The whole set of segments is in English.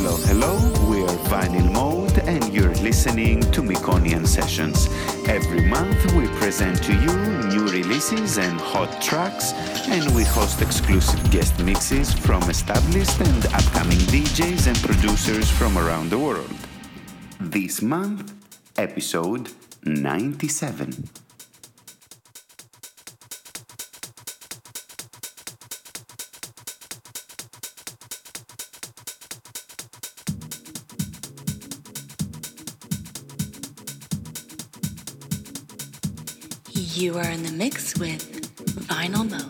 Hello, hello, we are Vinyl Mode and you're listening to Mekonian Sessions. Every month we present to you new releases and hot tracks and we host exclusive guest mixes from established and upcoming DJs and producers from around the world. This month, episode 97. You are in the mix with Vinyl Mode.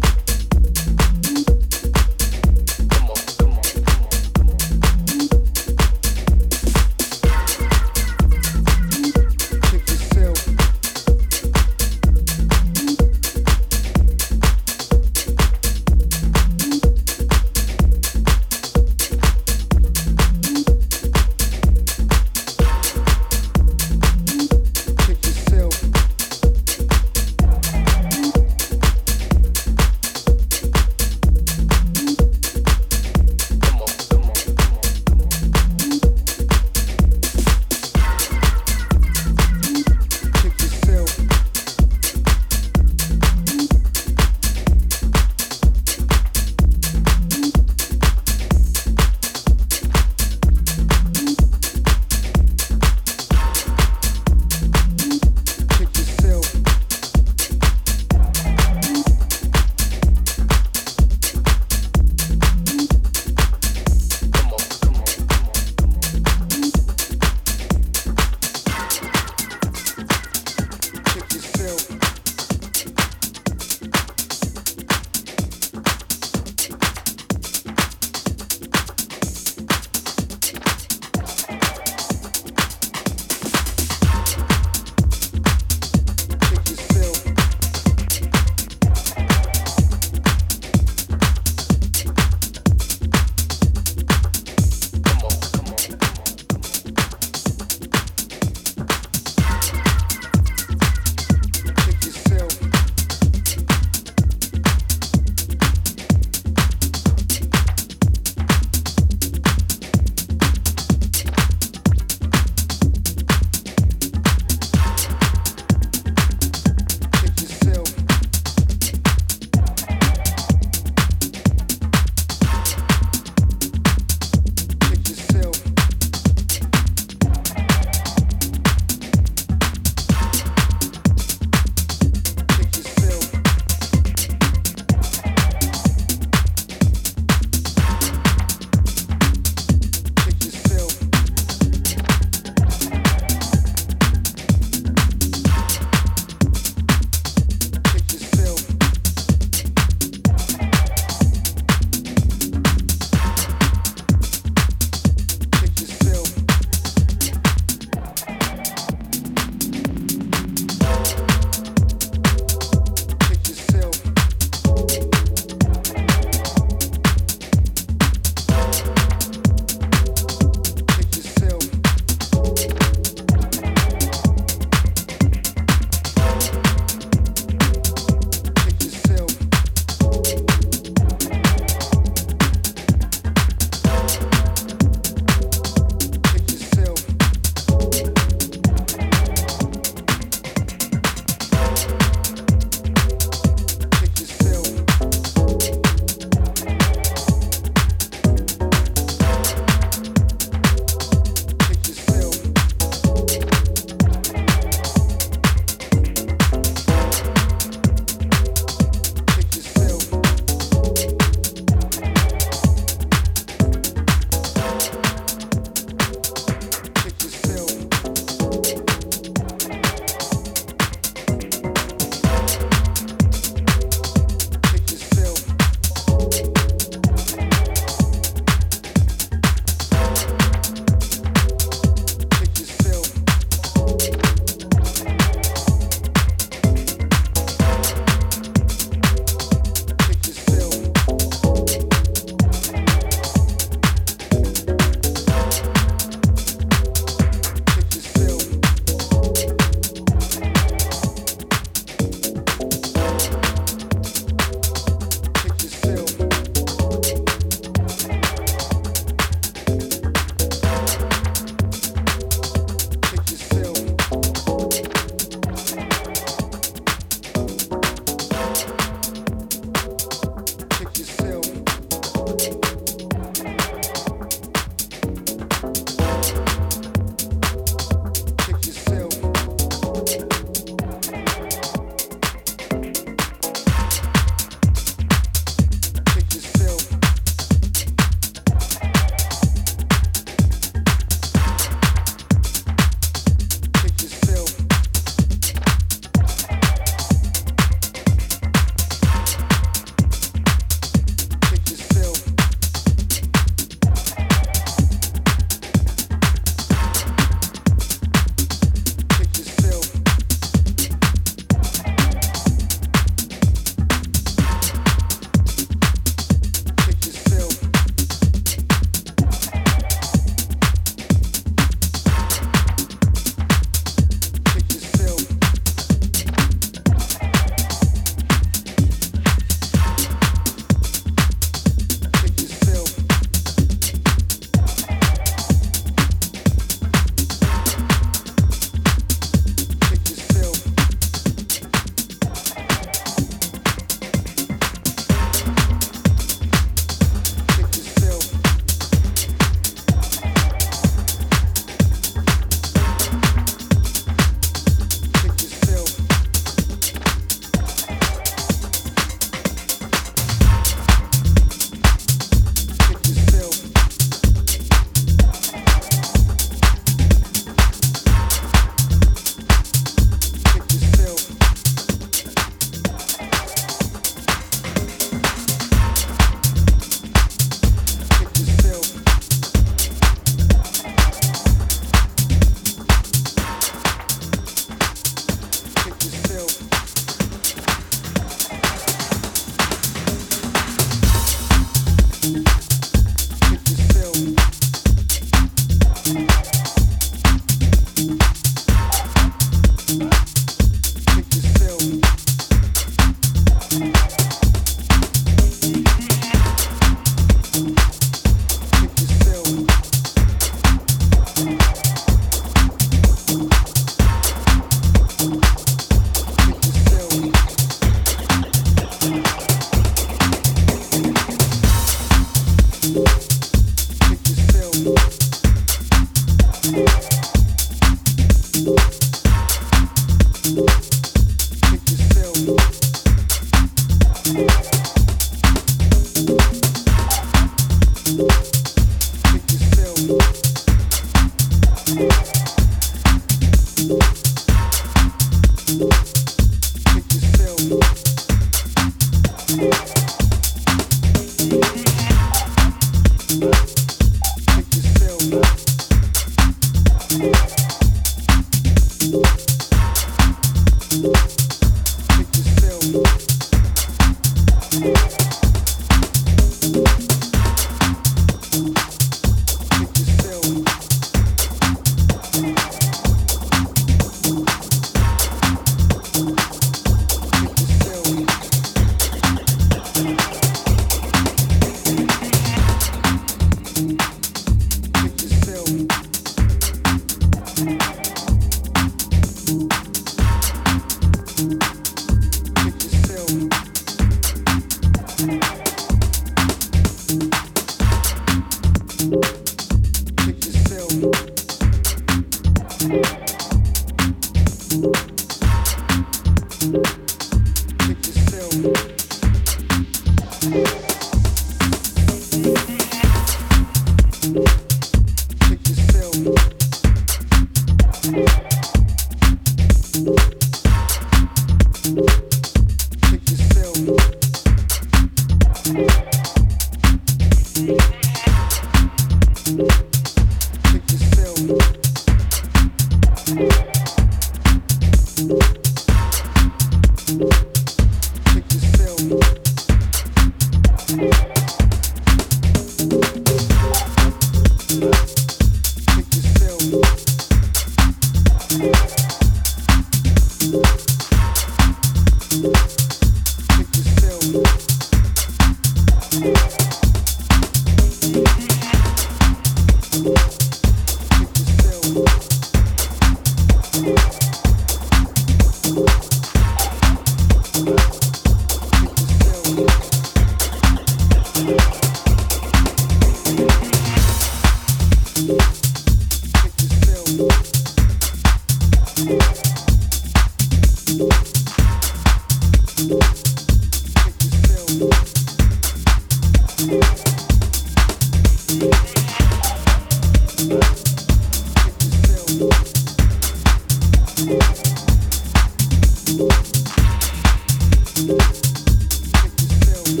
Thank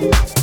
you.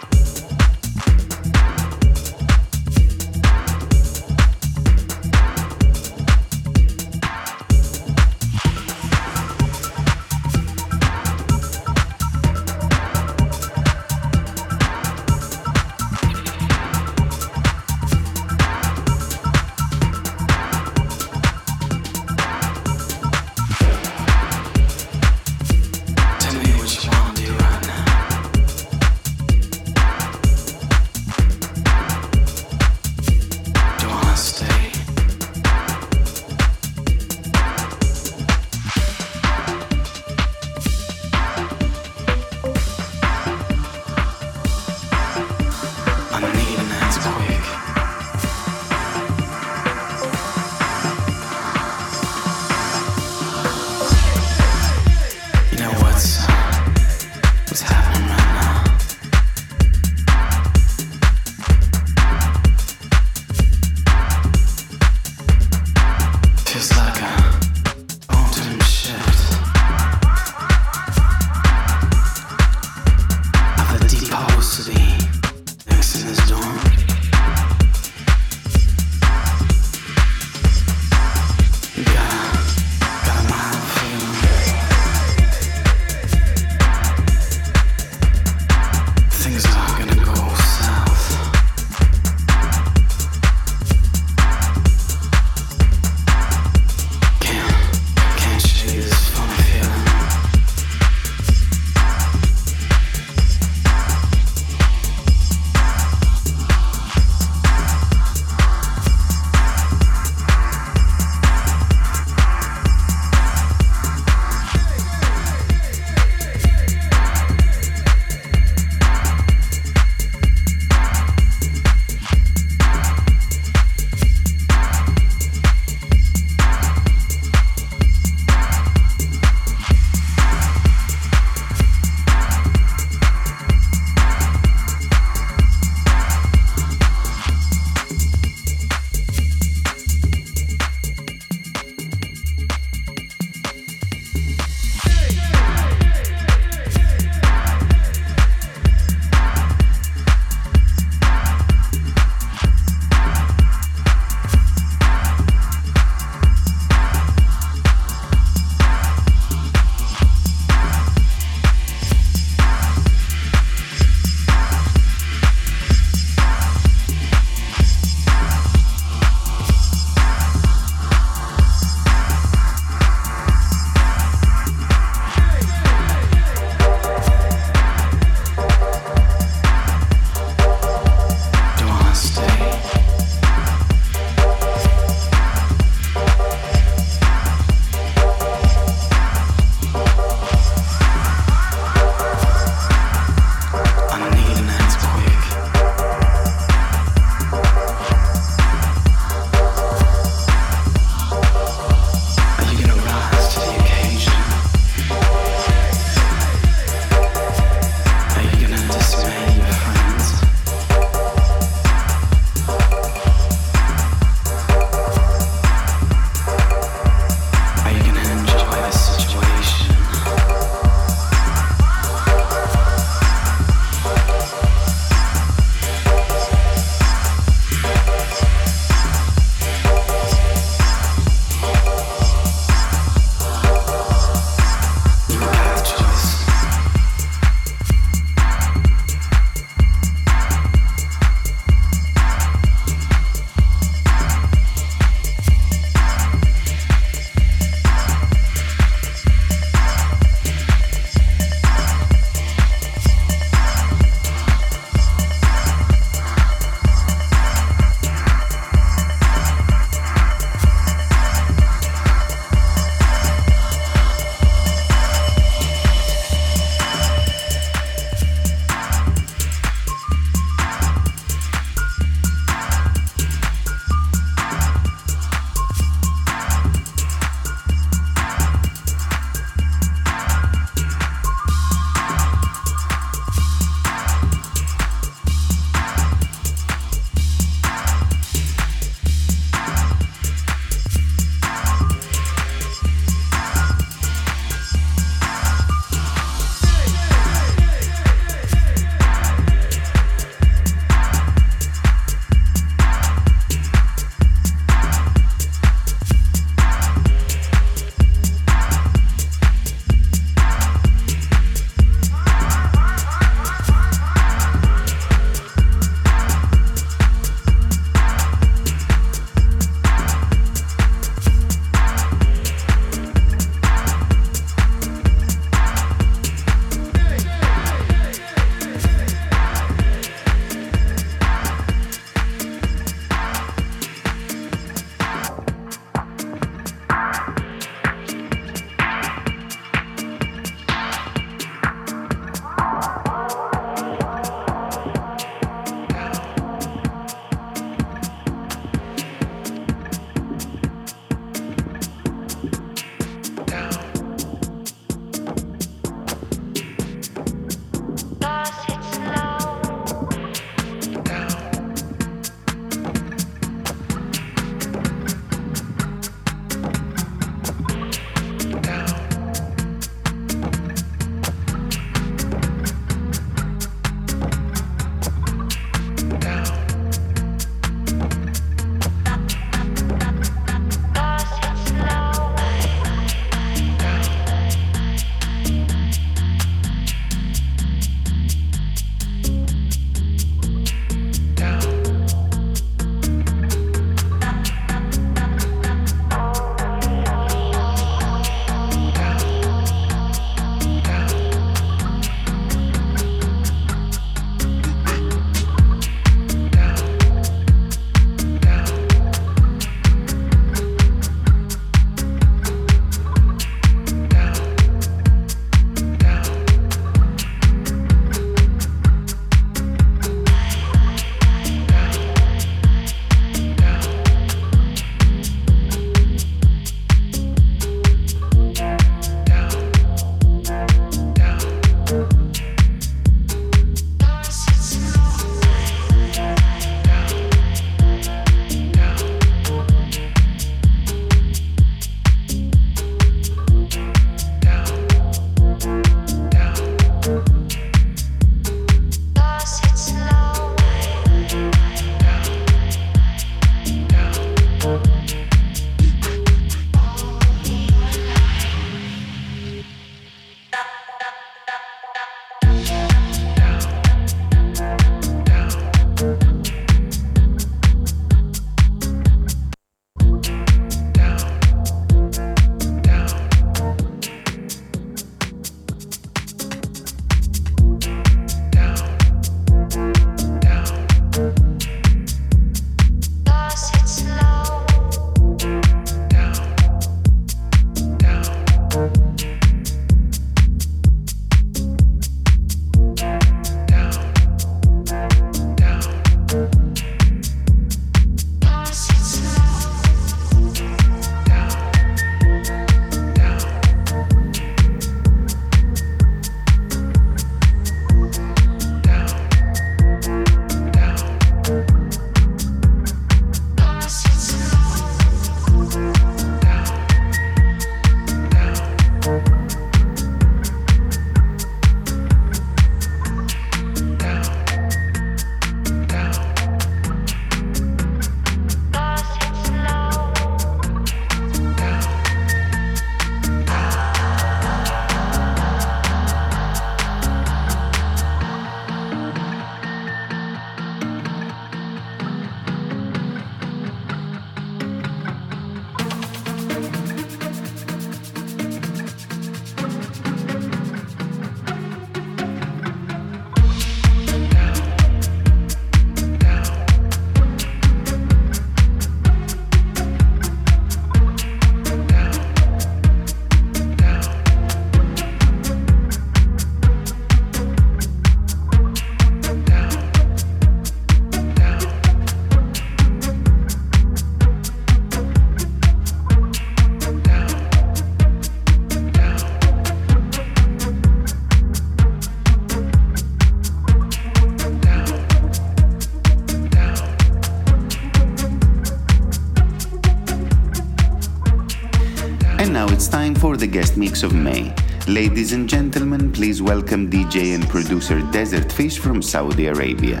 The guest mix of May. Ladies and gentlemen, please welcome DJ and producer Desert Fish from Saudi Arabia.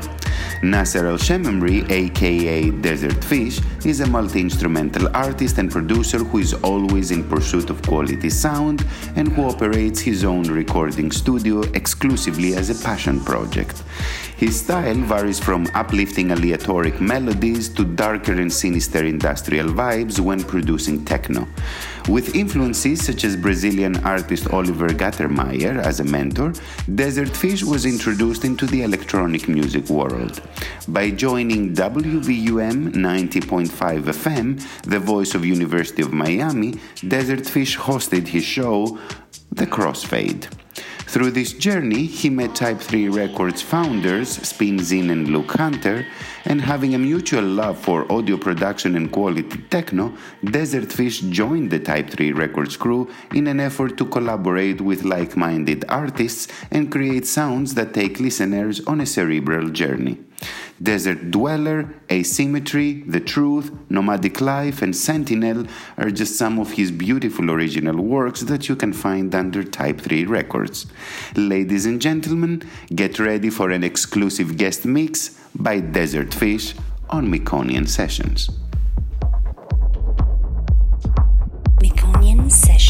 Nasser Al Shememri, aka Desert Fish, is a multi instrumental artist and producer who is always in pursuit of quality sound and who operates his own recording studio exclusively as a passion project. His style varies from uplifting aleatoric melodies to darker and sinister industrial vibes when producing techno. With influences such as Brazilian artist Oliver Gattermeyer as a mentor, Desert Fish was introduced into the electronic music world. By joining WVUM 90.5 FM, the voice of University of Miami, Desert Fish hosted his show, The Crossfade. Through this journey, he met Type 3 Records founders Spin Zin and Luke Hunter, and having a mutual love for audio production and quality techno, Desert Fish joined the Type 3 Records crew in an effort to collaborate with like minded artists and create sounds that take listeners on a cerebral journey. Desert Dweller, Asymmetry, The Truth, Nomadic Life, and Sentinel are just some of his beautiful original works that you can find under Type 3 Records. Ladies and gentlemen, get ready for an exclusive guest mix by Desert Fish on Mekonian Sessions. Sessions.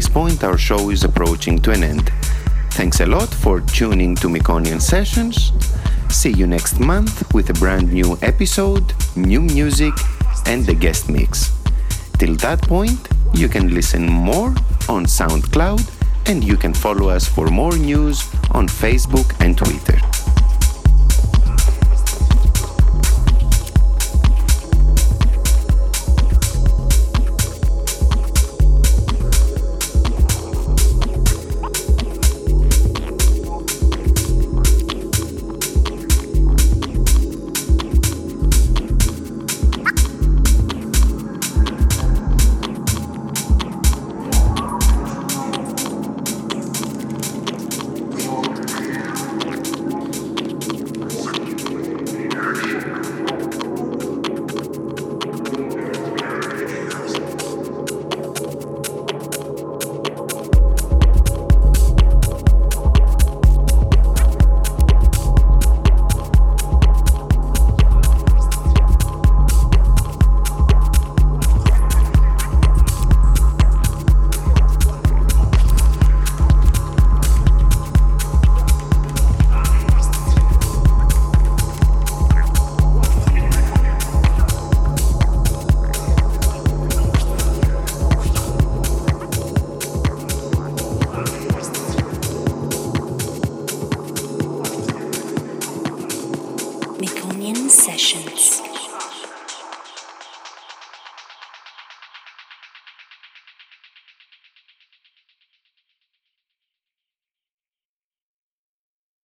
Point, our show is approaching to an end. Thanks a lot for tuning to Mekonian Sessions. See you next month with a brand new episode, new music, and the guest mix. Till that point, you can listen more on SoundCloud and you can follow us for more news on Facebook and Twitter.